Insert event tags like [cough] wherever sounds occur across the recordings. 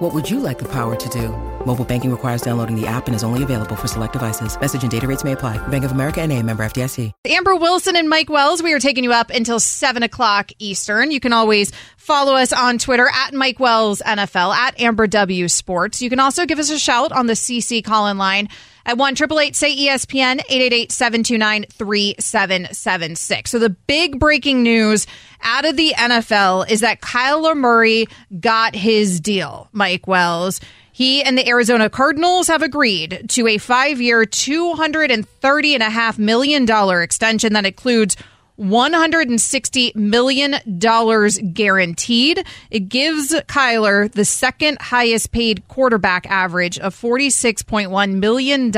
What would you like the power to do? Mobile banking requires downloading the app and is only available for select devices. Message and data rates may apply. Bank of America and a member FDIC. Amber Wilson and Mike Wells, we are taking you up until 7 o'clock Eastern. You can always follow us on Twitter at Mike Wells NFL, at Amber W Sports. You can also give us a shout on the CC call-in line at 1 say ESPN 888-729-3776. So the big breaking news out of the NFL is that Kyler Murray got his deal, Mike Wells. He and the Arizona Cardinals have agreed to a five year, $230.5 million extension that includes $160 million guaranteed. It gives Kyler the second highest paid quarterback average of $46.1 million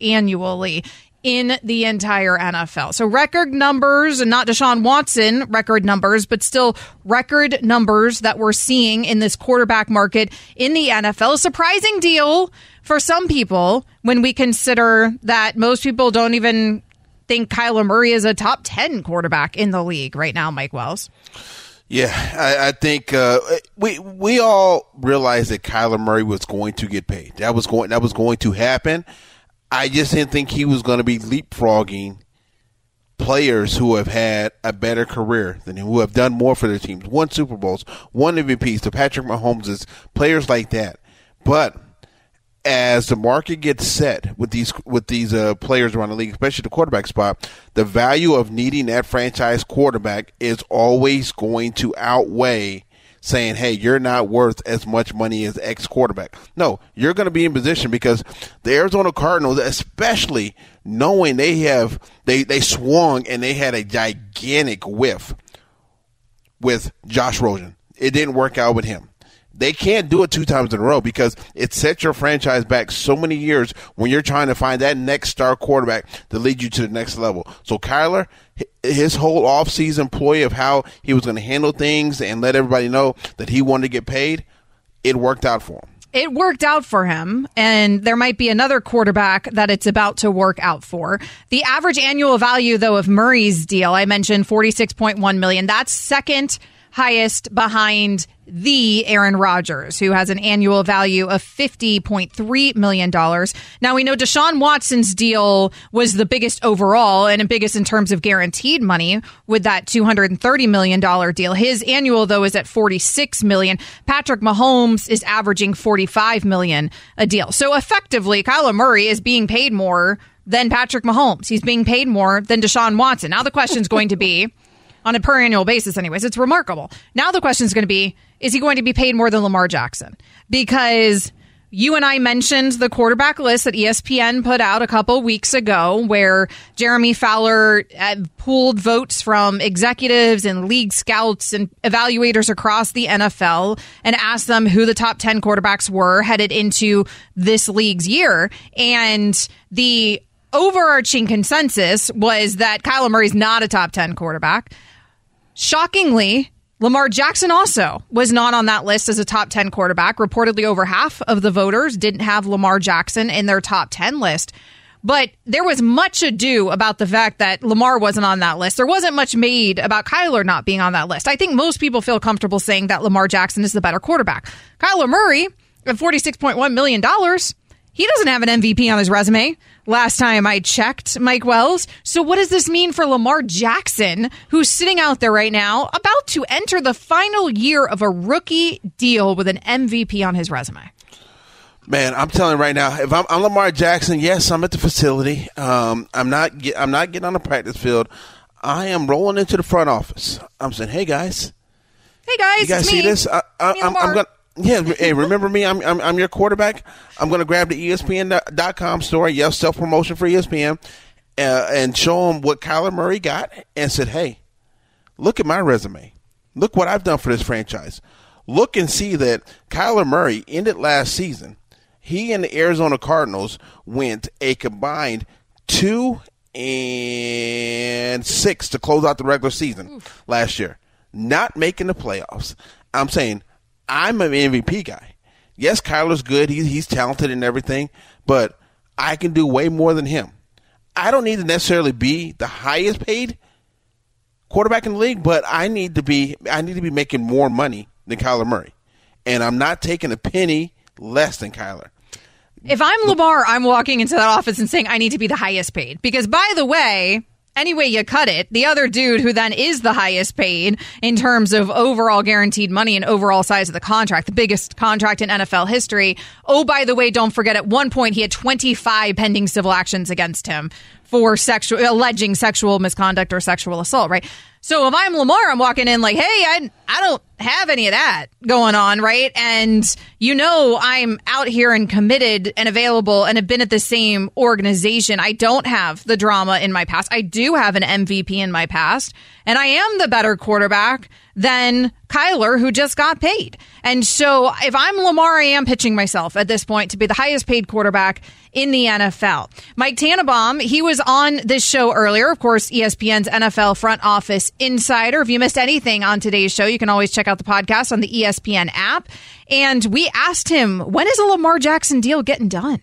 annually in the entire NFL. So record numbers, and not Deshaun Watson record numbers, but still record numbers that we're seeing in this quarterback market in the NFL. A surprising deal for some people when we consider that most people don't even think Kyler Murray is a top 10 quarterback in the league right now, Mike Wells. Yeah, I, I think uh, we we all realized that Kyler Murray was going to get paid. That was going that was going to happen. I just didn't think he was going to be leapfrogging players who have had a better career than him, who have done more for their teams, won Super Bowls, won MVPs, to Patrick Mahomes, players like that. But as the market gets set with these with these uh, players around the league, especially the quarterback spot, the value of needing that franchise quarterback is always going to outweigh saying, "Hey, you're not worth as much money as X quarterback." No, you're going to be in position because the Arizona Cardinals, especially knowing they have they they swung and they had a gigantic whiff with Josh Rosen. It didn't work out with him. They can't do it two times in a row because it sets your franchise back so many years when you're trying to find that next star quarterback to lead you to the next level. So Kyler, his whole offseason ploy of how he was going to handle things and let everybody know that he wanted to get paid, it worked out for him. It worked out for him, and there might be another quarterback that it's about to work out for. The average annual value, though, of Murray's deal, I mentioned forty-six point one million. That's second highest behind the Aaron Rodgers, who has an annual value of $50.3 million. Now, we know Deshaun Watson's deal was the biggest overall and biggest in terms of guaranteed money with that $230 million deal. His annual, though, is at 46 million. Patrick Mahomes is averaging 45 million a deal. So effectively, Kyler Murray is being paid more than Patrick Mahomes. He's being paid more than Deshaun Watson. Now the question is going to be, [laughs] on a per annual basis, anyways. It's remarkable. Now the question is going to be is he going to be paid more than Lamar Jackson? Because you and I mentioned the quarterback list that ESPN put out a couple weeks ago, where Jeremy Fowler uh, pulled votes from executives and league scouts and evaluators across the NFL and asked them who the top 10 quarterbacks were headed into this league's year. And the overarching consensus was that Kyler Murray's not a top 10 quarterback. Shockingly, Lamar Jackson also was not on that list as a top 10 quarterback. Reportedly, over half of the voters didn't have Lamar Jackson in their top 10 list. But there was much ado about the fact that Lamar wasn't on that list. There wasn't much made about Kyler not being on that list. I think most people feel comfortable saying that Lamar Jackson is the better quarterback. Kyler Murray, at $46.1 million, he doesn't have an MVP on his resume last time I checked, Mike Wells. So, what does this mean for Lamar Jackson, who's sitting out there right now, about to enter the final year of a rookie deal with an MVP on his resume? Man, I'm telling you right now, if I'm, I'm Lamar Jackson, yes, I'm at the facility. Um, I'm not. Get, I'm not getting on the practice field. I am rolling into the front office. I'm saying, "Hey guys, hey guys, you guys see me. this? I, I, I'm, I'm gonna." Yeah, hey, remember me? I'm, I'm, I'm your quarterback. I'm going to grab the ESPN.com story, yes, self promotion for ESPN, uh, and show them what Kyler Murray got, and said, "Hey, look at my resume. Look what I've done for this franchise. Look and see that Kyler Murray ended last season. He and the Arizona Cardinals went a combined two and six to close out the regular season Oof. last year. Not making the playoffs. I'm saying I'm an MVP guy. Yes, Kyler's good. He's he's talented and everything, but I can do way more than him. I don't need to necessarily be the highest paid quarterback in the league, but I need to be I need to be making more money than Kyler Murray. And I'm not taking a penny less than Kyler. If I'm Lamar, I'm walking into that office and saying I need to be the highest paid. Because by the way, any way you cut it, the other dude who then is the highest paid in terms of overall guaranteed money and overall size of the contract, the biggest contract in NFL history. Oh, by the way, don't forget at one point he had 25 pending civil actions against him for sexual alleging sexual misconduct or sexual assault, right? So if I'm Lamar, I'm walking in like, hey, I I don't have any of that going on, right? And you know I'm out here and committed and available and have been at the same organization. I don't have the drama in my past. I do have an MVP in my past, and I am the better quarterback than Kyler, who just got paid. And so if I'm Lamar, I am pitching myself at this point to be the highest paid quarterback in the NFL. Mike Tannenbaum, he was on this show earlier, of course, ESPN's NFL front office insider. If you missed anything on today's show, you can always check out the podcast on the ESPN app. And we asked him, when is a Lamar Jackson deal getting done?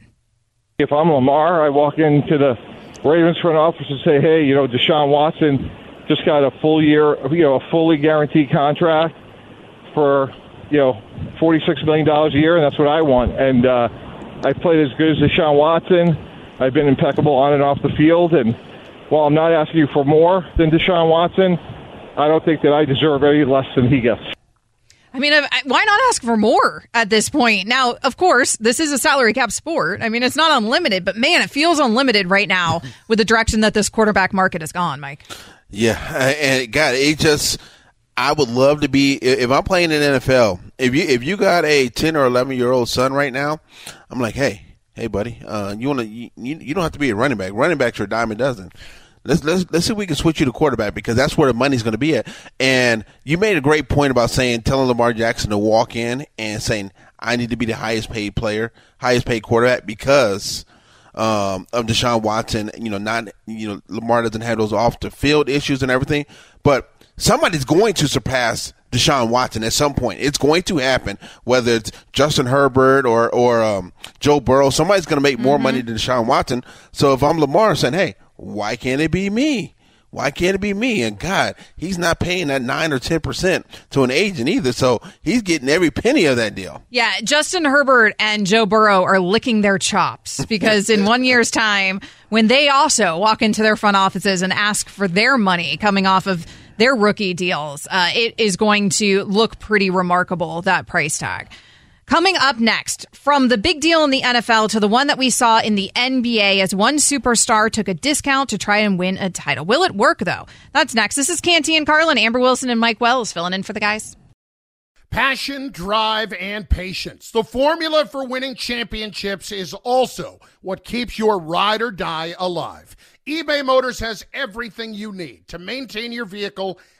If I'm Lamar, I walk into the Ravens front office and say, hey, you know, Deshaun Watson just got a full year, you know, a fully guaranteed contract for, you know, $46 million a year, and that's what I want. And, uh, I've played as good as Deshaun Watson. I've been impeccable on and off the field. And while I'm not asking you for more than Deshaun Watson, I don't think that I deserve any less than he gets. I mean, why not ask for more at this point? Now, of course, this is a salary cap sport. I mean, it's not unlimited, but man, it feels unlimited right now [laughs] with the direction that this quarterback market has gone, Mike. Yeah, and God, it just I would love to be if I'm playing in NFL. If you if you got a ten or eleven year old son right now, I'm like, hey, hey, buddy, uh, you want to you, you don't have to be a running back. Running backs are a dime a dozen. Let's let's let's see if we can switch you to quarterback because that's where the money's going to be at. And you made a great point about saying telling Lamar Jackson to walk in and saying I need to be the highest paid player, highest paid quarterback because um, of Deshaun Watson. You know, not you know Lamar doesn't have those off the field issues and everything, but somebody's going to surpass Deshaun Watson at some point. It's going to happen, whether it's Justin Herbert or or um, Joe Burrow. Somebody's going to make more mm-hmm. money than Deshaun Watson. So if I'm Lamar saying, "Hey, why can't it be me? Why can't it be me?" And God, he's not paying that nine or ten percent to an agent either, so he's getting every penny of that deal. Yeah, Justin Herbert and Joe Burrow are licking their chops [laughs] because in one year's time, when they also walk into their front offices and ask for their money coming off of their rookie deals, uh, it is going to look pretty remarkable, that price tag. Coming up next, from the big deal in the NFL to the one that we saw in the NBA as one superstar took a discount to try and win a title. Will it work, though? That's next. This is Canty and Carlin, Amber Wilson, and Mike Wells filling in for the guys. Passion, drive, and patience. The formula for winning championships is also what keeps your ride or die alive eBay Motors has everything you need to maintain your vehicle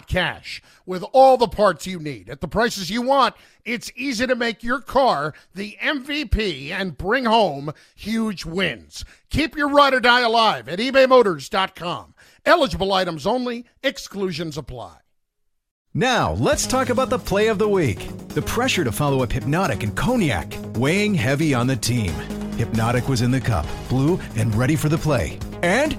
cash. With all the parts you need at the prices you want, it's easy to make your car the MVP and bring home huge wins. Keep your ride or die alive at ebaymotors.com. Eligible items only, exclusions apply. Now, let's talk about the play of the week. The pressure to follow up Hpnotiq and Cognac, weighing heavy on the team. Hpnotiq was in the cup, blue, and ready for the play. And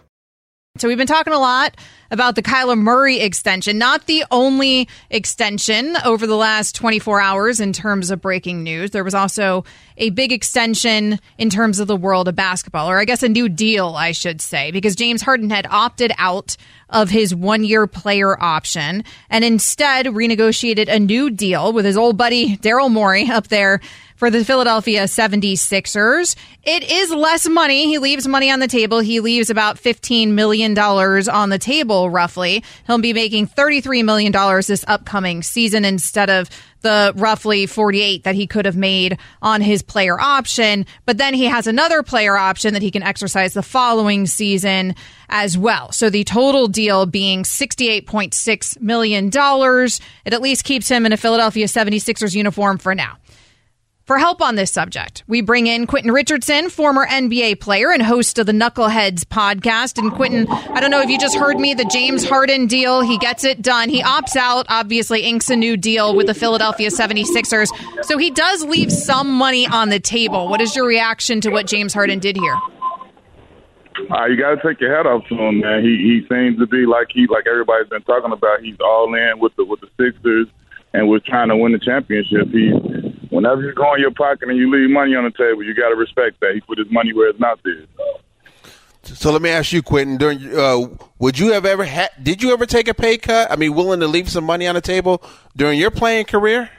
So we've been talking a lot about the Kyler Murray extension, not the only extension over the last 24 hours in terms of breaking news. There was also a big extension in terms of the world of basketball, or I guess a new deal, I should say, because James Harden had opted out of his one year player option and instead renegotiated a new deal with his old buddy Daryl Morey up there for the Philadelphia 76ers. It is less money. He leaves money on the table. He leaves about $15 million on the table, roughly. He'll be making $33 million this upcoming season instead of the roughly 48 that he could have made on his player option. But then he has another player option that he can exercise the following season as well. So the total deal being $68.6 million. It at least keeps him in a Philadelphia 76ers uniform for now. For help on this subject, we bring in Quentin Richardson, former NBA player and host of the Knuckleheads podcast. And Quentin, I don't know if you just heard me, the James Harden deal, he gets it done. He opts out, obviously inks a new deal with the Philadelphia 76ers. So he does leave some money on the table. What is your reaction to what James Harden did here? Uh, you got to take your hat off to him, man. He he seems to be like he like everybody's been talking about. He's all in with the with the Sixers and was trying to win the championship. He whenever you go in your pocket and you leave money on the table, you got to respect that. He put his money where it's not there. So let me ask you, Quentin. During, uh, would you have ever had? Did you ever take a pay cut? I mean, willing to leave some money on the table during your playing career?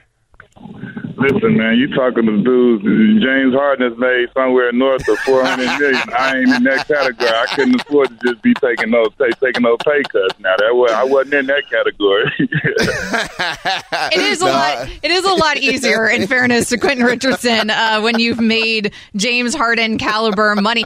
Listen, man, you talking to dudes. James Harden has made somewhere north of four hundred million. I ain't in that category. I couldn't afford to just be taking those taking those pay cuts. Now that was I wasn't in that category. it is a lot. It is a lot easier, in fairness to Quentin Richardson, uh, when you've made James Harden caliber money.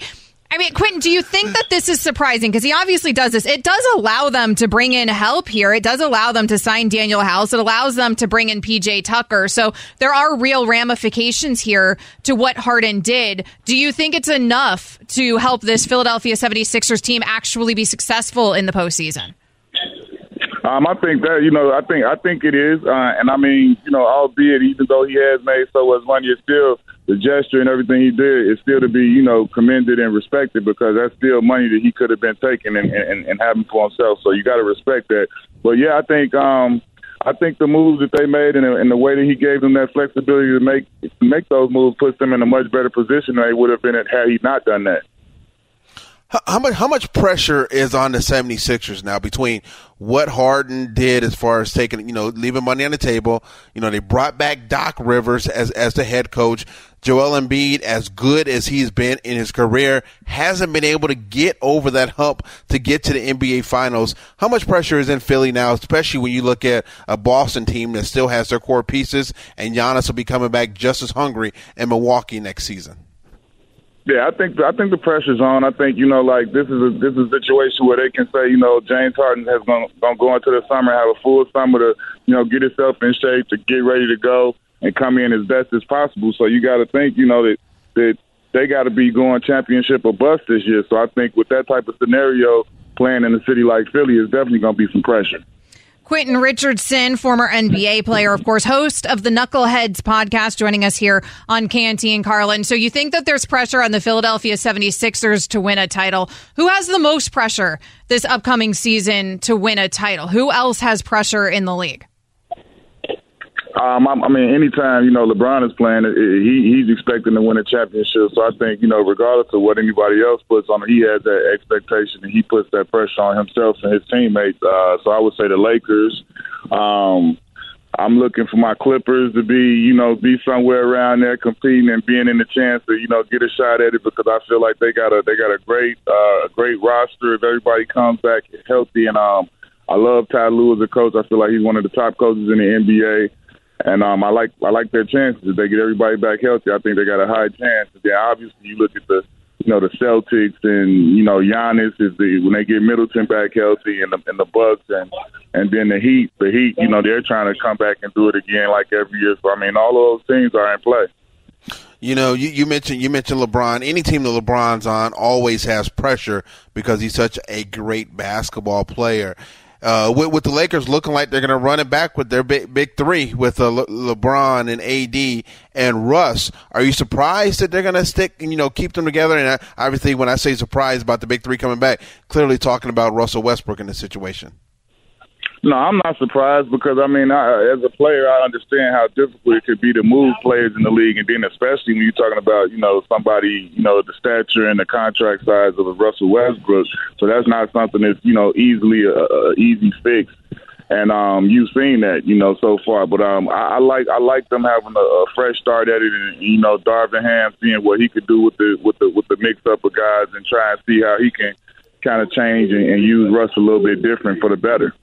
I mean, Quentin, do you think that this is surprising? Because he obviously does this. It does allow them to bring in help here. It does allow them to sign Danuel House. It allows them to bring in PJ Tucker. So there are real ramifications here to what Harden did. Do you think it's enough to help this Philadelphia 76ers team actually be successful in the postseason? Um, I think that you know, I think I think it is, uh, and I mean, you know, albeit even though he has made so much money, it's still the gesture and everything he did is still to be, you know, commended and respected because that's still money that he could have been taking and, and, and having for himself. So you got to respect that. But yeah, I think um, I think the moves that they made and, and the way that he gave them that flexibility to make to make those moves puts them in a much better position than they would have been had he not done that. How much how much pressure is on the 76ers now between what Harden did as far as taking, you know, leaving money on the table, you know, they brought back Doc Rivers as as the head coach. Joel Embiid, as good as he's been in his career, hasn't been able to get over that hump to get to the NBA Finals. How much pressure is in Philly now, especially when you look at a Boston team that still has their core pieces, and Giannis will be coming back just as hungry in Milwaukee next season? Yeah, I think I think the pressure's on. I think you know, like this is a this is a situation where they can say, you know, James Harden has gonna, gonna go into the summer, have a full summer to, you know, get himself in shape to get ready to go and come in as best as possible. So you got to think, you know, that that they got to be going championship or bust this year. So I think with that type of scenario, playing in a city like Philly is definitely going to be some pressure. Quentin Richardson, former NBA player, of course, host of the Knuckleheads podcast, joining us here on Canty and Carlin. So you think that there's pressure on the Philadelphia 76ers to win a title. Who has the most pressure this upcoming season to win a title? Who else has pressure in the league? Um, I, I mean, anytime you know LeBron is playing, he he's expecting to win a championship. So I think you know, regardless of what anybody else puts on, he has that expectation and he puts that pressure on himself and his teammates. Uh, so I would say the Lakers. Um, I'm looking for my Clippers to be, you know, be somewhere around there competing and being in the chance to, you know, get a shot at it because I feel like they got a they got a great uh, great roster if everybody comes back healthy and um I love Ty Lue as a coach. I feel like he's one of the top coaches in the NBA. And um, I like I like their chances. If they get everybody back healthy, I think they got a high chance. Yeah, obviously you look at the you know the Celtics and you know Giannis is the when they get Middleton back healthy and the and the Bucks and and then the Heat. The Heat, you know, they're trying to come back and do it again like every year. So I mean, all of those teams are in play. You know, you, you mentioned you mentioned LeBron. Any team that LeBron's on always has pressure because he's such a great basketball player uh, with, with, the Lakers looking like they're going to run it back with their big, big three with uh, Le- LeBron and AD and Russ. Are you surprised that they're going to stick and you know keep them together? And obviously, when I say surprised about the big three coming back, clearly talking about Russell Westbrook in this situation. No, I'm not surprised because I mean, I, as a player, I understand how difficult it could be to move players in the league, and then especially when you're talking about you know somebody you know the stature and the contract size of a Russell Westbrook. So that's not something that's you know easily a, a easy fix. And um, you've seen that, you know, so far. But um, I, I like I like them having a, a fresh start at it, and you know, Darvin Ham seeing what he could do with the with the with the mix up of guys, and try and see how he can kind of change and, and use Russ a little bit different for the better.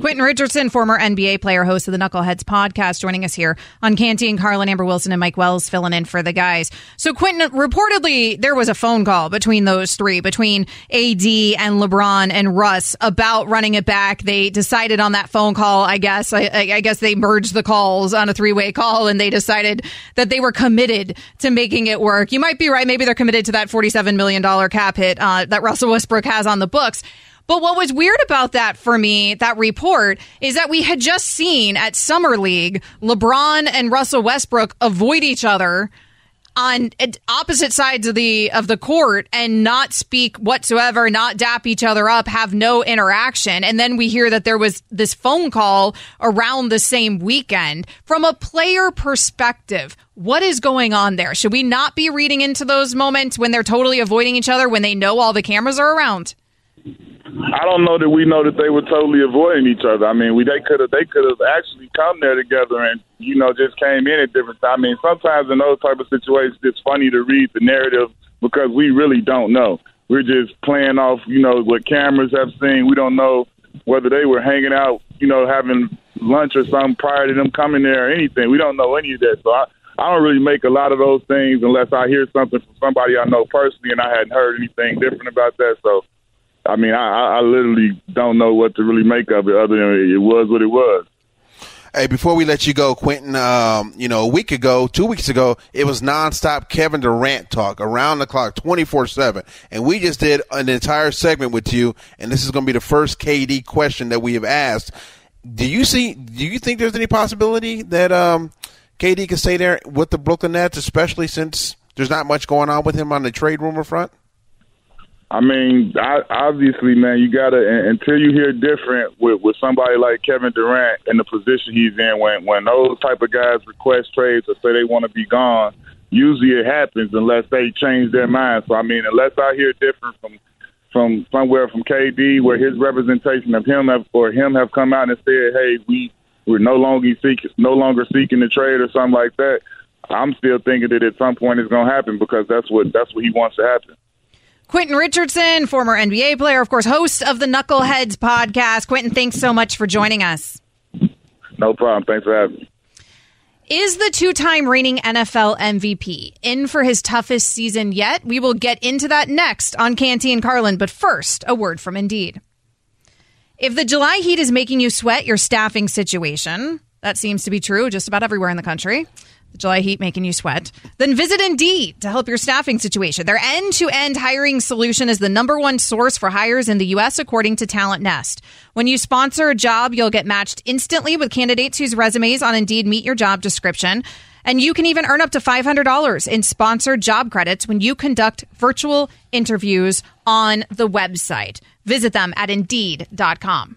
Quentin Richardson, former NBA player, host of the Knuckleheads podcast, joining us here on Canty and Carlin, Amber Wilson, and Mike Wells filling in for the guys. So, Quentin, reportedly, there was a phone call between those three, between AD and LeBron and Russ, about running it back. They decided on that phone call, I guess. I, I guess they merged the calls on a three way call and they decided that they were committed to making it work. You might be right. Maybe they're committed to that $47 million cap hit uh, that Russell Westbrook has on the books. But what was weird about that for me, that report, is that we had just seen at Summer League LeBron and Russell Westbrook avoid each other on opposite sides of the of the court and not speak whatsoever, not dap each other up, have no interaction. And then we hear that there was this phone call around the same weekend. From a player perspective, what is going on there? Should we not be reading into those moments when they're totally avoiding each other when they know all the cameras are around? I don't know that we know that they were totally avoiding each other. I mean, we they could have they could have actually come there together and you know just came in at different. I mean, sometimes in those type of situations, it's funny to read the narrative because we really don't know. We're just playing off you know what cameras have seen. We don't know whether they were hanging out, you know, having lunch or something prior to them coming there or anything. We don't know any of that. So I, I don't really make a lot of those things unless I hear something from somebody I know personally and I hadn't heard anything different about that. So I mean, I, I literally don't know what to really make of it other than it was what it was. Hey, before we let you go, Quentin, um, you know, a week ago, two weeks ago, it was nonstop Kevin Durant talk around the clock, 24 7. And we just did an entire segment with you, and this is going to be the first KD question that we have asked. Do you see, do you think there's any possibility that um, KD can stay there with the Brooklyn Nets, especially since there's not much going on with him on the trade rumor front? I mean, I, obviously, man, you gotta until you hear different with with somebody like Kevin Durant in the position he's in. When when those type of guys request trades or say they want to be gone, usually it happens unless they change their mind. So I mean, unless I hear different from from somewhere from KD, where his representation of him have, or him have come out and said, "Hey, we we're no longer seeking no longer seeking the trade" or something like that. I'm still thinking that at some point it's to happen because that's what that's what he wants to happen. Quentin Richardson, former NBA player, of course, host of the Knuckleheads podcast. Quentin, thanks so much for joining us. No problem. Thanks for having me. Is the two time reigning NFL MVP in for his toughest season yet? We will get into that next on Canty and Carlin, but first, a word from Indeed. If the July heat is making you sweat your staffing situation, that seems to be true just about everywhere in the country July heat making you sweat, then visit Indeed to help your staffing situation. Their end to end hiring solution is the number one source for hires in the U.S., according to TalentNest. When you sponsor a job, you'll get matched instantly with candidates whose resumes on Indeed meet your job description. And you can even earn up to $500 in sponsored job credits when you conduct virtual interviews on the website. Visit them at Indeed.com.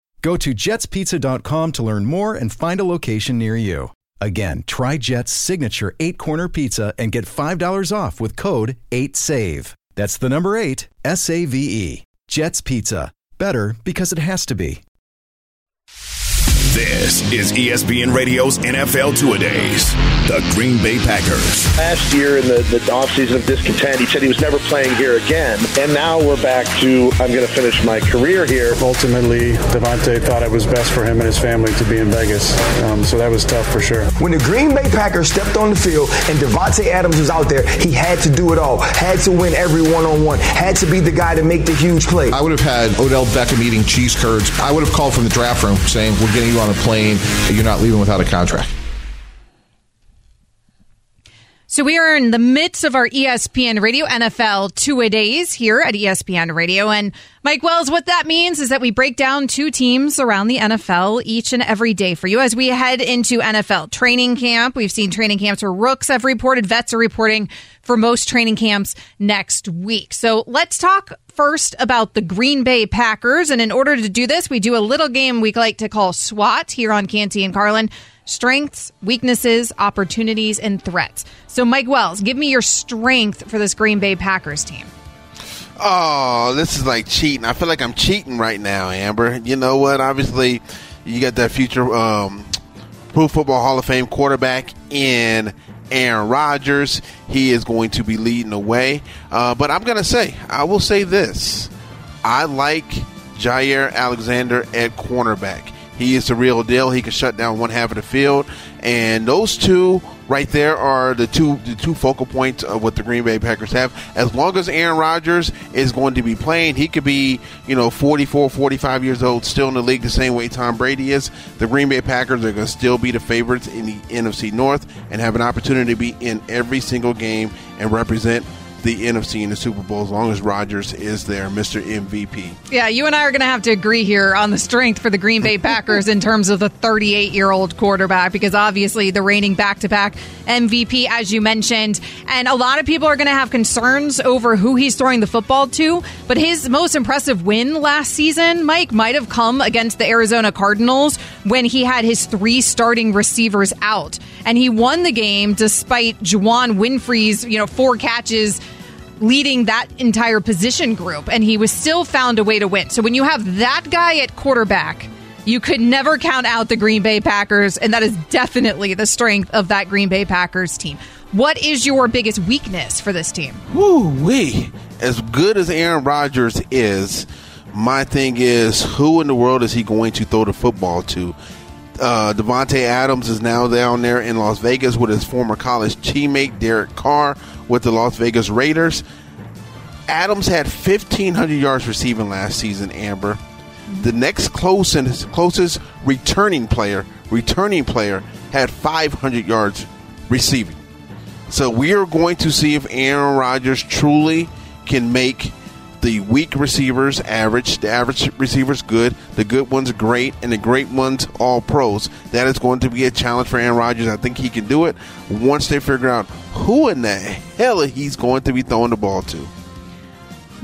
Go to jetspizza.com to learn more and find a location near you. Again, try Jet's signature eight corner pizza and get $5 off with code 8SAVE. That's the number eight, S A V E. Jet's Pizza. Better because it has to be. This is ESPN Radio's NFL Two A Days. The Green Bay Packers. Last year in the, the offseason of discontent, he said he was never playing here again. And now we're back to, I'm going to finish my career here. Ultimately, Davante thought it was best for him and his family to be in Vegas. Um, so that was tough for sure. When the Green Bay Packers stepped on the field and Davante Adams was out there, he had to do it all. Had to win every one-on-one. Had to be the guy to make the huge play. I would have had Odell Beckham eating cheese curds. I would have called from the draft room saying, we're getting you on a plane. You're not leaving without a contract. So we are in the midst of our ESPN Radio NFL two a days here at ESPN Radio. And Mike Wells, what that means is that we break down two teams around the NFL each and every day for you as we head into NFL training camp. We've seen training camps where rooks have reported, vets are reporting for most training camps next week. So let's talk first about the Green Bay Packers. And in order to do this, we do a little game we like to call SWOT here on Canty and Carlin strengths, weaknesses, opportunities, and threats. So, Mike Wells, give me your strength for this Green Bay Packers team. Oh, this is like cheating. I feel like I'm cheating right now, Amber. You know what? Obviously, you got that future um, Pro Football Hall of Fame quarterback in Aaron Rodgers. He is going to be leading the way. Uh, but I'm going to say, I will say this. I like Jaire Alexander at cornerback. He is the real deal. He can shut down one half of the field, and those two right there are the two the two focal points of what the Green Bay Packers have. As long as Aaron Rodgers is going to be playing, he could be, you know, 44, 45 years old, still in the league the same way Tom Brady is. The Green Bay Packers are going to still be the favorites in the NFC North and have an opportunity to be in every single game and represent the NFC in the Super Bowl as long as Rodgers is there, Mr. MVP. Yeah, you and I are going to have to agree here on the strength for the Green Bay Packers in terms of the 38 year old quarterback, because obviously the reigning back to back MVP, as you mentioned. And a lot of people are going to have concerns over who he's throwing the football to. But his most impressive win last season, Mike, might have come against the Arizona Cardinals when he had his three starting receivers out. And he won the game despite Juwann Winfree's, you know, four catches leading that entire position group, and he was still found a way to win. So when you have that guy at quarterback, you could never count out the Green Bay Packers, and that is definitely the strength of that Green Bay Packers team. What is your biggest weakness for this team? Whoo wee! As good as Aaron Rodgers is, my thing is who in the world is he going to throw the football to? Uh, Davante Adams is now down there in Las Vegas with his former college teammate Derek Carr with the Las Vegas Raiders. Adams had 1,500 yards receiving last season. Amber, the next closest closest returning player, returning player had 500 yards receiving. So we are going to see if Aaron Rodgers truly can make the weak receivers average, the average receivers good, the good ones great, and the great ones all pros. That is going to be a challenge for Aaron Rodgers. I think he can do it once they figure out who in the hell he's going to be throwing the ball to.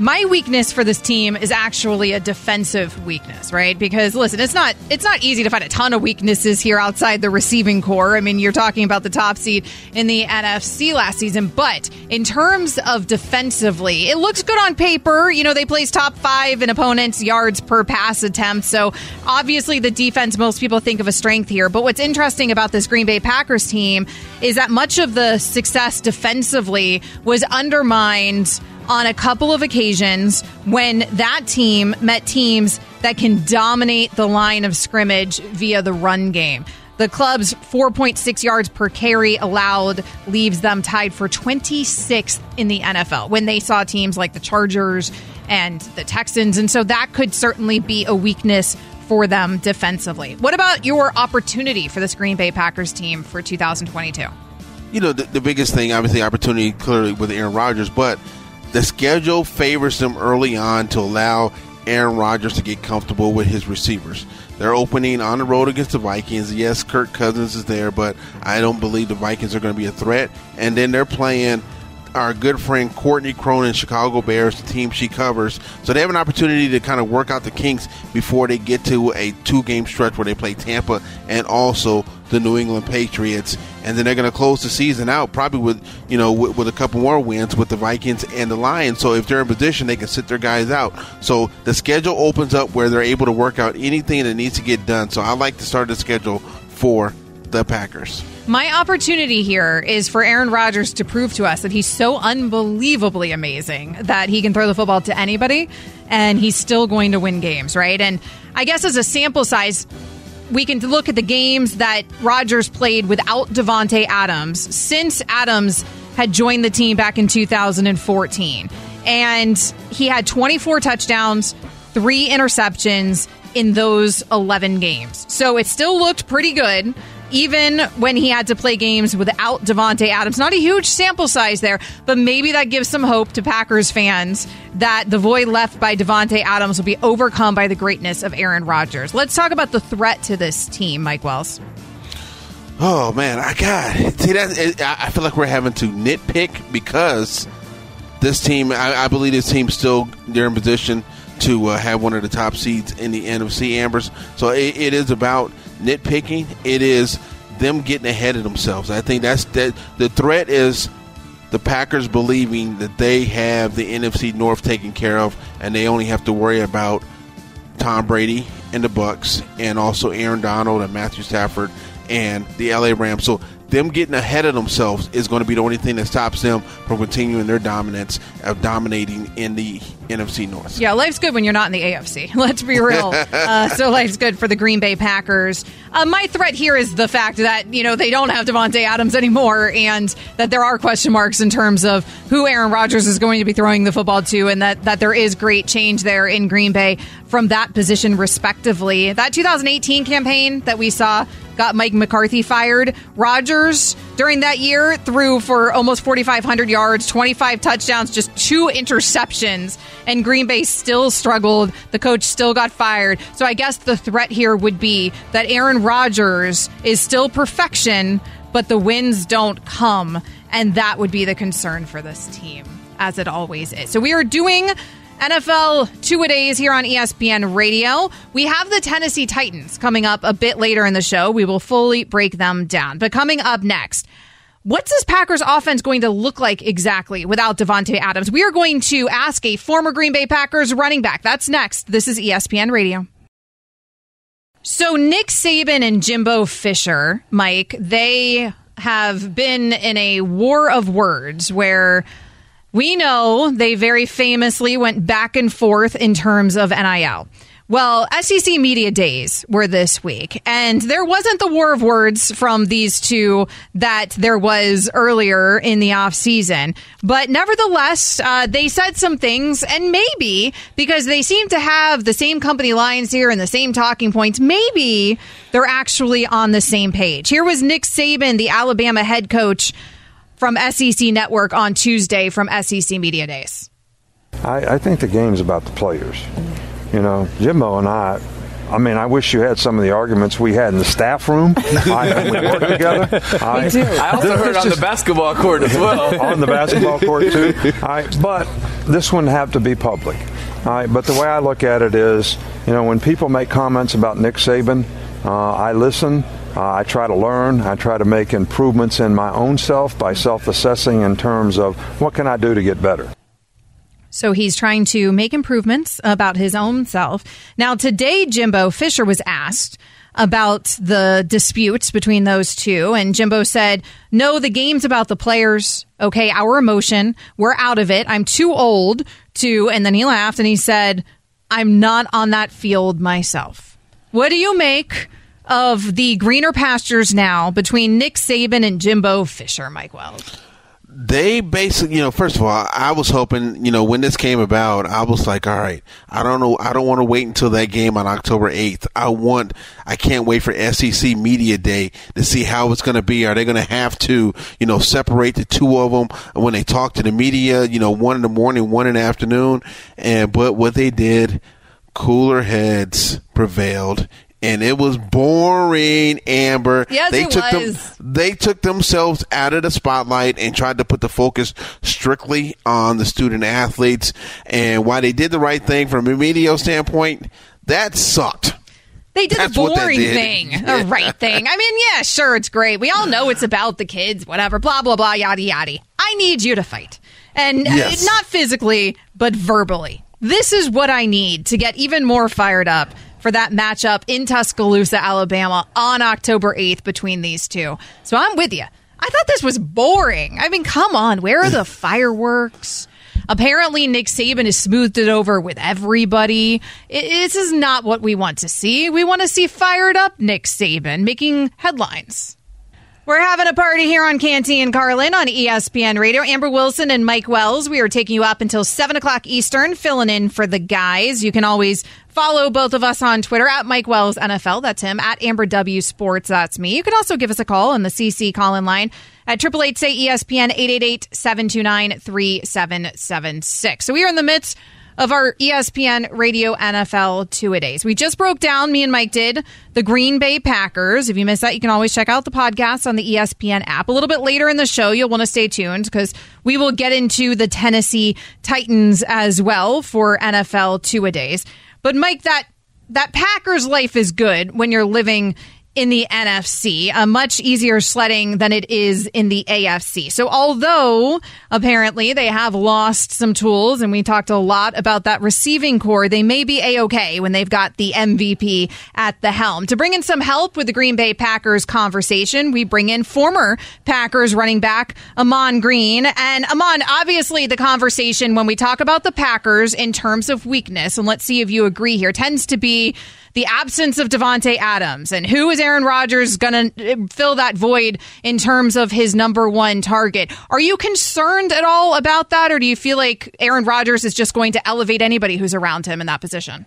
My weakness for this team is actually a defensive weakness, right? Because listen, it's not it's not easy to find a ton of weaknesses here outside the receiving corps. I mean, you're talking about the top seed in the NFC last season, but in terms of defensively, it looks good on paper. You know, they place top 5 in opponents yards per pass attempt. So, obviously the defense most people think of a strength here, but what's interesting about this Green Bay Packers team is that much of the success defensively was undermined on a couple of occasions when that team met teams that can dominate the line of scrimmage via the run game. The club's 4.6 yards per carry allowed leaves them tied for 26th in the NFL when they saw teams like the Chargers and the Texans. And so that could certainly be a weakness for them defensively. What about your opportunity for this Green Bay Packers team for 2022? You know, the, the biggest thing, obviously, opportunity clearly with Aaron Rodgers, but the schedule favors them early on to allow Aaron Rodgers to get comfortable with his receivers. They're opening on the road against the Vikings. Yes, Kirk Cousins is there, but I don't believe the Vikings are going to be a threat. And then they're playing our good friend Courtney Cronin, Chicago Bears, the team she covers. So they have an opportunity to kind of work out the kinks before they get to a two game stretch where they play Tampa and also the New England Patriots, and then they're going to close the season out probably with you know with, with, a couple more wins with the Vikings and the Lions. So if they're in position, they can sit their guys out. So the schedule opens up where they're able to work out anything that needs to get done. So I like to start the schedule for the Packers. My opportunity here is for Aaron Rodgers to prove to us that he's so unbelievably amazing that he can throw the football to anybody and he's still going to win games, right? And I guess as a sample size, we can look at the games that Rodgers played without Davante Adams since Adams had joined the team back in 2014. And he had 24 touchdowns, three interceptions in those 11 games. So it still looked pretty good even when he had to play games without Davante Adams. Not a huge sample size there, but maybe that gives some hope to Packers fans that the void left by Davante Adams will be overcome by the greatness of Aaron Rodgers. Let's talk about the threat to this team, Mike Wells. Oh man, I got see that. I feel like we're having to nitpick because this team. I, I believe this team still they're in position to uh, have one of the top seeds in the NFC Ambers. So it, it is about nitpicking. It is them getting ahead of themselves. I think that's that. The threat is the Packers believing that they have the NFC North taken care of, and they only have to worry about Tom Brady and the Bucks, and also Aaron Donald and Matthew Stafford and the LA Rams. So them getting ahead of themselves is going to be the only thing that stops them from continuing their dominance of dominating in the NFC North. Yeah, life's good when you're not in the AFC. [laughs] Let's be real. [laughs] uh, so life's good for the Green Bay Packers. Uh, my threat here is the fact that you know they don't have Davante Adams anymore, and that there are question marks in terms of who Aaron Rodgers is going to be throwing the football to, and that that there is great change there in Green Bay from that position, respectively. That 2018 campaign that we saw got Mike McCarthy fired. Rodgers during that year threw for almost 4,500 yards, 25 touchdowns, just two interceptions, and Green Bay still struggled. The coach still got fired. So I guess the threat here would be that Aaron Rodgers is still perfection, but the wins don't come. And that would be the concern for this team, as it always is. So we are doing NFL two a days here on ESPN Radio. We have the Tennessee Titans coming up a bit later in the show. We will fully break them down. But coming up next, what's this Packers offense going to look like exactly without Davante Adams? We are going to ask a former Green Bay Packers running back. That's next. This is ESPN Radio. So Nick Saban and Jimbo Fisher, Mike, they have been in a war of words where we know they very famously went back and forth in terms of NIL. Well, SEC Media Days were this week, and there wasn't the war of words from these two that there was earlier in the off season. But nevertheless, uh, they said some things, and maybe because they seem to have the same company lines here and the same talking points, maybe they're actually on the same page. Here was Nick Saban, the Alabama head coach from SEC Network on Tuesday from SEC Media Days? I, I think the game's about the players. You know, Jimbo and I, I mean, I wish you had some of the arguments we had in the staff room. [laughs] I, we work together. [laughs] I, Me too. I also heard on the basketball court as well. [laughs] on the basketball court too. I, but this wouldn't have to be public. I, but the way I look at it is, you know, when people make comments about Nick Saban, uh, I listen. Uh, I try to learn. I try to make improvements in my own self by self assessing in terms of what can I do to get better. So he's trying to make improvements about his own self. Now, today, Jimbo Fisher was asked about the disputes between those two. And Jimbo said, No, the game's about the players. Okay, our emotion. We're out of it. I'm too old to. And then he laughed and he said, I'm not on that field myself. What do you make of the greener pastures now between Nick Saban and Jimbo Fisher, Mike Wells? They basically, you know, first of all, I was hoping, you know, when this came about, I was like, all right, I don't know, I don't want to wait until that game on October 8th. I want, I can't wait for SEC Media Day to see how it's going to be. Are they going to have to, you know, separate the two of them when they talk to the media, you know, one in the morning, one in the afternoon? And, but what they did, cooler heads prevailed and it was boring, Amber. Yes, they it took was. Them, they took themselves out of the spotlight and tried to put the focus strictly on the student athletes. And while they did the right thing from a media standpoint, that sucked. They did That's the boring did. thing, Yeah. [laughs] the right thing. I mean, yeah, sure, it's great. We all know it's about the kids, whatever, blah, blah, blah, yada, yada. I need you to fight. And uh, Yes. not physically, but verbally. This is what I need to get even more fired up for that matchup in Tuscaloosa, Alabama on October 8th between these two. So I'm with you. I thought this was boring. I mean, come on, where are the [laughs] fireworks? Apparently, Nick Saban has smoothed it over with everybody. I- This is not what we want to see. We want to see fired up Nick Saban making headlines. We're having a party here on Canty and Carlin on ESPN Radio. Amber Wilson and Mike Wells. We are taking you up until 7 o'clock Eastern, filling in for the guys. You can always follow both of us on Twitter at Mike Wells NFL. That's him. At Amber W Sports. That's me. You can also give us a call on the CC call in line at 888 say ESPN 888 729 3776. So we are in the midst of our ESPN Radio NFL two a days. We just broke down, me and Mike did, the Green Bay Packers. If you missed that, you can always check out the podcast on the ESPN app. A little bit later in the show, you'll want to stay tuned because we will get into the Tennessee Titans as well for NFL two a days. But Mike, that that Packers life is good when you're living in the NFC, a uh, much easier sledding than it is in the AFC. So although apparently they have lost some tools and we talked a lot about that receiving corps, they may be a-okay when they've got the MVP at the helm. To bring in some help with the Green Bay Packers conversation, we bring in former Packers running back Ahman Green. And Amon, obviously the conversation when we talk about the Packers in terms of weakness, and let's see if you agree here, tends to be the absence of Davante Adams and who is Aaron Rodgers going to eh, fill that void in terms of his number one target. Are you concerned at all about that, or do you feel like Aaron Rodgers is just going to elevate anybody who's around him in that position?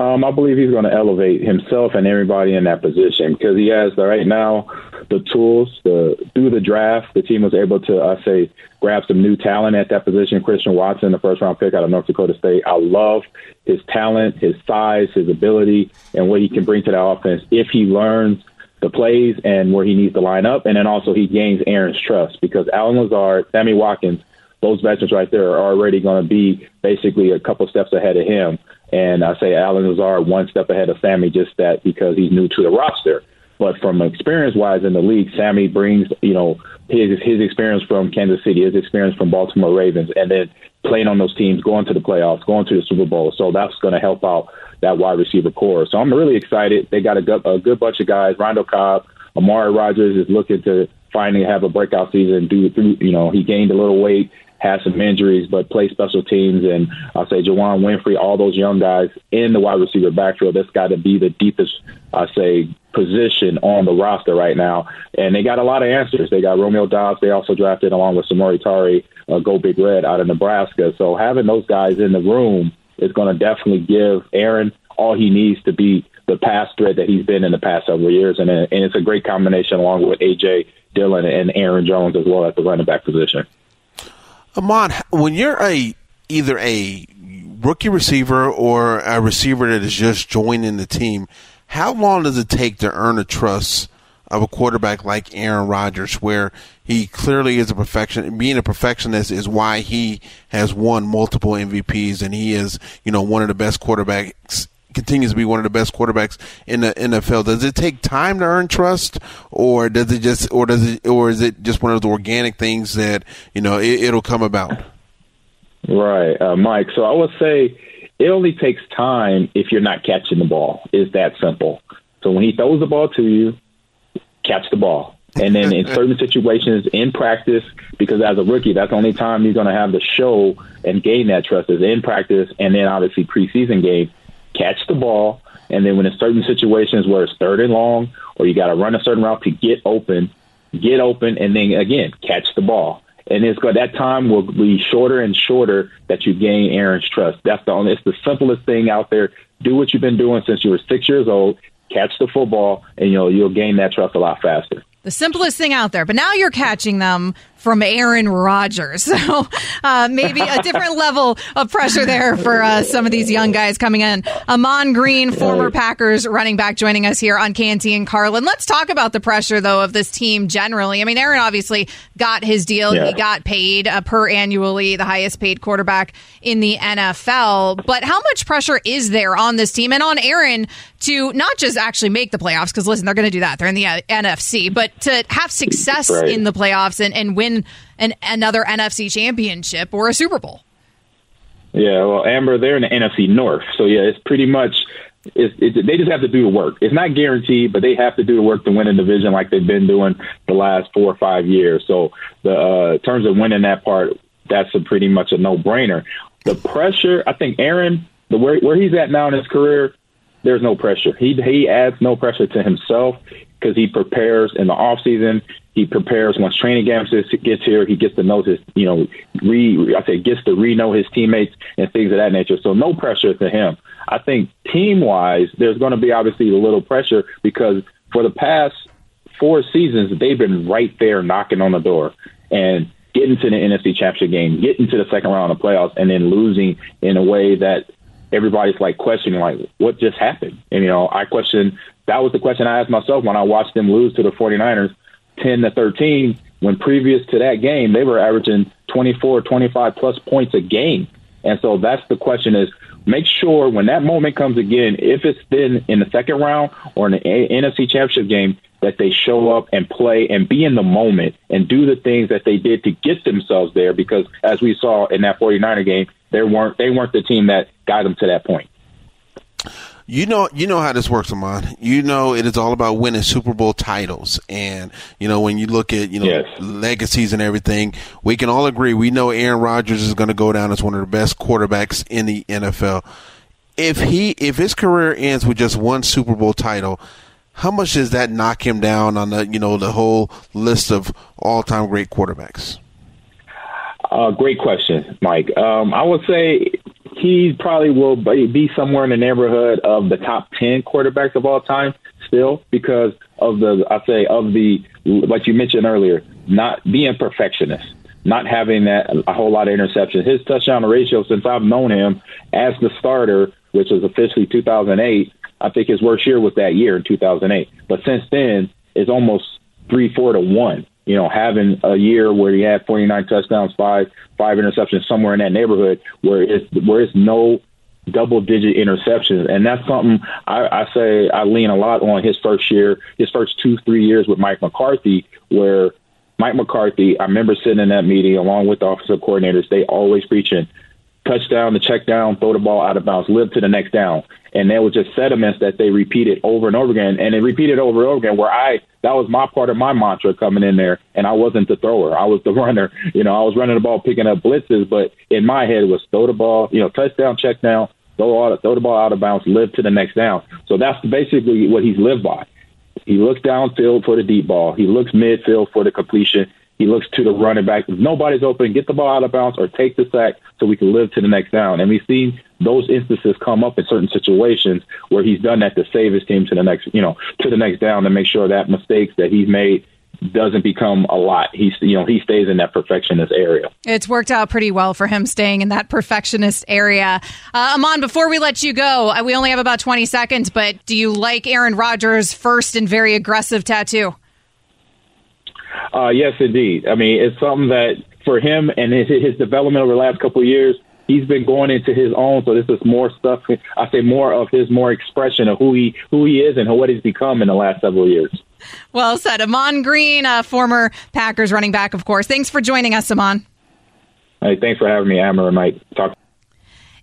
Um, I believe he's going to elevate himself and everybody in that position because he has the, right now the tools. The through the draft, the team was able to, I say, grab some new talent at that position. Christian Watson, the first round pick out of North Dakota State. I love his talent, his size, his ability, and what he can bring to the offense if he learns the plays and where he needs to line up, and then also he gains Aaron's trust because Allen Lazard, Sammy Watkins, those veterans right there are already going to be basically a couple steps ahead of him. And I say Allen Lazard one step ahead of Sammy, just that because he's new to the roster. But from experience wise in the league, Sammy brings, you know, his his experience from Kansas City, his experience from Baltimore Ravens, and then playing on those teams, going to the playoffs, going to the Super Bowl. So that's going to help out that wide receiver corps. So I'm really excited. They got a good, a good bunch of guys. Randall Cobb, Amari Rodgers is looking to finally have a breakout season. Do through, you know, he gained a little weight, had some injuries, but play special teams. And I'll say Juwann Winfree, all those young guys in the wide receiver backfield. That's got to be the deepest, I say, position on the roster right now. And they got a lot of answers. They got Romeo Doubs. They also drafted along with Samori Toure, uh, Go Big Red out of Nebraska. So having those guys in the room is going to definitely give Aaron all he needs to be the pass threat that he's been in the past several years. And, and it's a great combination along with A.J. Dillon and Aaron Jones as well at the running back position. Ahman, when you're a either a rookie receiver or a receiver that is just joining the team, how long does it take to earn the trust of a quarterback like Aaron Rodgers, where he clearly is a perfection? Being a perfectionist is why he has won multiple MVPs, and he is, you know, one of the best quarterbacks. Continues to be one of the best quarterbacks in the NFL. Does it take time to earn trust, or does it just, or does it, or is it just one of those organic things that you know it, it'll come about? Right, uh, Mike. So I would say it only takes time if you're not catching the ball. It's that simple. So when he throws the ball to you, catch the ball. And then in [laughs] certain situations in practice, because as a rookie, that's the only time you're going to have to show and gain that trust is in practice, and then obviously preseason games. Catch the ball, and then when in certain situations where it's third and long, or you got to run a certain route to get open, get open, and then again catch the ball. And it's good. That time will be shorter and shorter that you gain Aaron's trust. That's the only. It's the simplest thing out there. Do what you've been doing since you were six years old. Catch the football, and you'll you'll gain that trust a lot faster. The simplest thing out there. But now you're catching them from Aaron Rodgers. [laughs] So uh, maybe a different level of pressure there for uh, some of these young guys coming in. Ahman Green, former Packers running back, joining us here on Canty and Carlin. Let's talk about the pressure, though, of this team generally. I mean, Aaron obviously got his deal. Yeah. He got paid uh, per annually, the highest paid quarterback in the NFL. But how much pressure is there on this team and on Aaron to not just actually make the playoffs? Because listen, they're going to do that. They're in the uh, NFC, but to have success Right. in the playoffs and, and win an, another NFC championship or a Super Bowl. Yeah, well, Amber, they're in the NFC North, so yeah, it's pretty much. It's, it, they just have to do the work. It's not guaranteed, but they have to do the work to win a division like they've been doing the last four or five years. So, the uh, in terms of winning that part, that's a pretty much a no-brainer. The pressure, I think, Aaron, the where where he's at now in his career, there's no pressure. He he adds no pressure to himself because he prepares in the off season. He prepares once training camps gets here. He gets to know his, you know, re I say gets to re know his teammates and things of that nature. So no pressure to him. I think team wise, there's going to be obviously a little pressure because for the past four seasons they've been right there knocking on the door and getting to the NFC Championship game, getting to the second round of the playoffs, and then losing in a way that everybody's like questioning, like what just happened. And you know, I question that was the question I asked myself when I watched them lose to the 49ers 10 to 13 when previous to that game they were averaging 24 25 plus points a game. And so that's the question is make sure when that moment comes again if it's been in the second round or in the nfc championship game that they show up and play and be in the moment and do the things that they did to get themselves there because as we saw in that 49er game they weren't they weren't the team that got them to that point You know, you know how this works, Ahman. You know it is all about winning Super Bowl titles, and you know when you look at you know legacies and everything, we can all agree. We know Aaron Rodgers is going to go down as one of the best quarterbacks in the NFL. If he, if his career ends with just one Super Bowl title, how much does that knock him down on the you know the whole list of all time great quarterbacks? Uh, great question, Mike. Um, I would say he probably will be somewhere in the neighborhood of the top 10 quarterbacks of all time still because of the, I say, of the, like you mentioned earlier, not being perfectionist, not having that a whole lot of interceptions. His touchdown ratio since I've known him as the starter, which was officially 2008, I think his worst year was that year in 2008. But since then, it's almost three, four to one. You know, having a year where he had 49 touchdowns, five, five interceptions, somewhere in that neighborhood, where it's where it's no double digit interceptions, and that's something I, I say I lean a lot on his first year, his first two, three years with Mike McCarthy, where Mike McCarthy, I remember sitting in that meeting along with the offensive coordinators, they always preaching touchdown the check down, throw the ball out of bounds, live to the next down. And there was just sediments that they repeated over and over again. And they repeated over and over again where I, that was my part of my mantra coming in there. And I wasn't the thrower. I was the [laughs] runner. You know, I was running the ball, picking up blitzes, but in my head it was throw the ball, you know, touchdown, check down, throw, all, throw the ball out of bounds, live to the next down. So that's basically what he's lived by. He looks downfield for the deep ball. He looks midfield for the completion. He looks to the running back. If nobody's open, get the ball out of bounds or take the sack so we can live to the next down. And we've seen those instances come up in certain situations where he's done that to save his team to the next, you know, to the next down to make sure that mistakes that he's made doesn't become a lot. He's, you know, he stays in that perfectionist area. It's worked out pretty well for him staying in that perfectionist area. Uh, Ahman, before we let you go, uh, we only have about 20 seconds, but do you like Aaron Rodgers' first and very aggressive tattoo? Uh, yes, indeed. I mean, it's something that for him and his, his development over the last couple of years, he's been going into his own. So this is more stuff. I say more of his more expression of who he who he is and what he's become in the last several years. Well said. Ahman Green, a former Packers running back, of course. Thanks for joining us, Ahman. Hey, thanks for having me, Amber and Mike. Talk.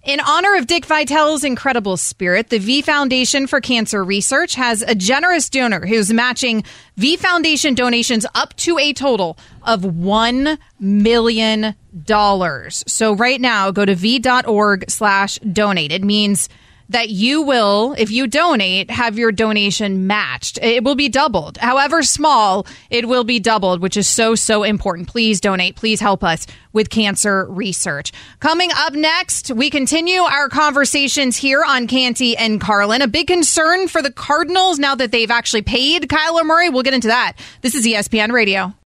In honor of Dick Vitale's incredible spirit, the V Foundation for Cancer Research has a generous donor who's matching V Foundation donations up to a total of $1 million. So right now, go to v.org slash donate. It means that you will, if you donate, have your donation matched. It will be doubled. However small, it will be doubled, which is so, so important. Please donate. Please help us with cancer research. Coming up next, we continue our conversations here on Canty and Carlin. A big concern for the Cardinals now that they've actually paid Kyler Murray. We'll get into that. This is ESPN Radio.